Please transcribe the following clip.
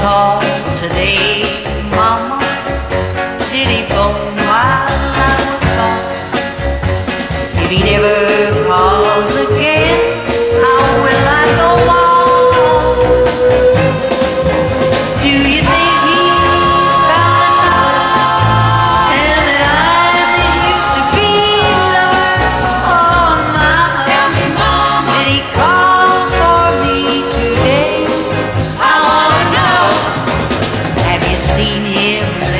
Call today, Mama? Did he phone seen him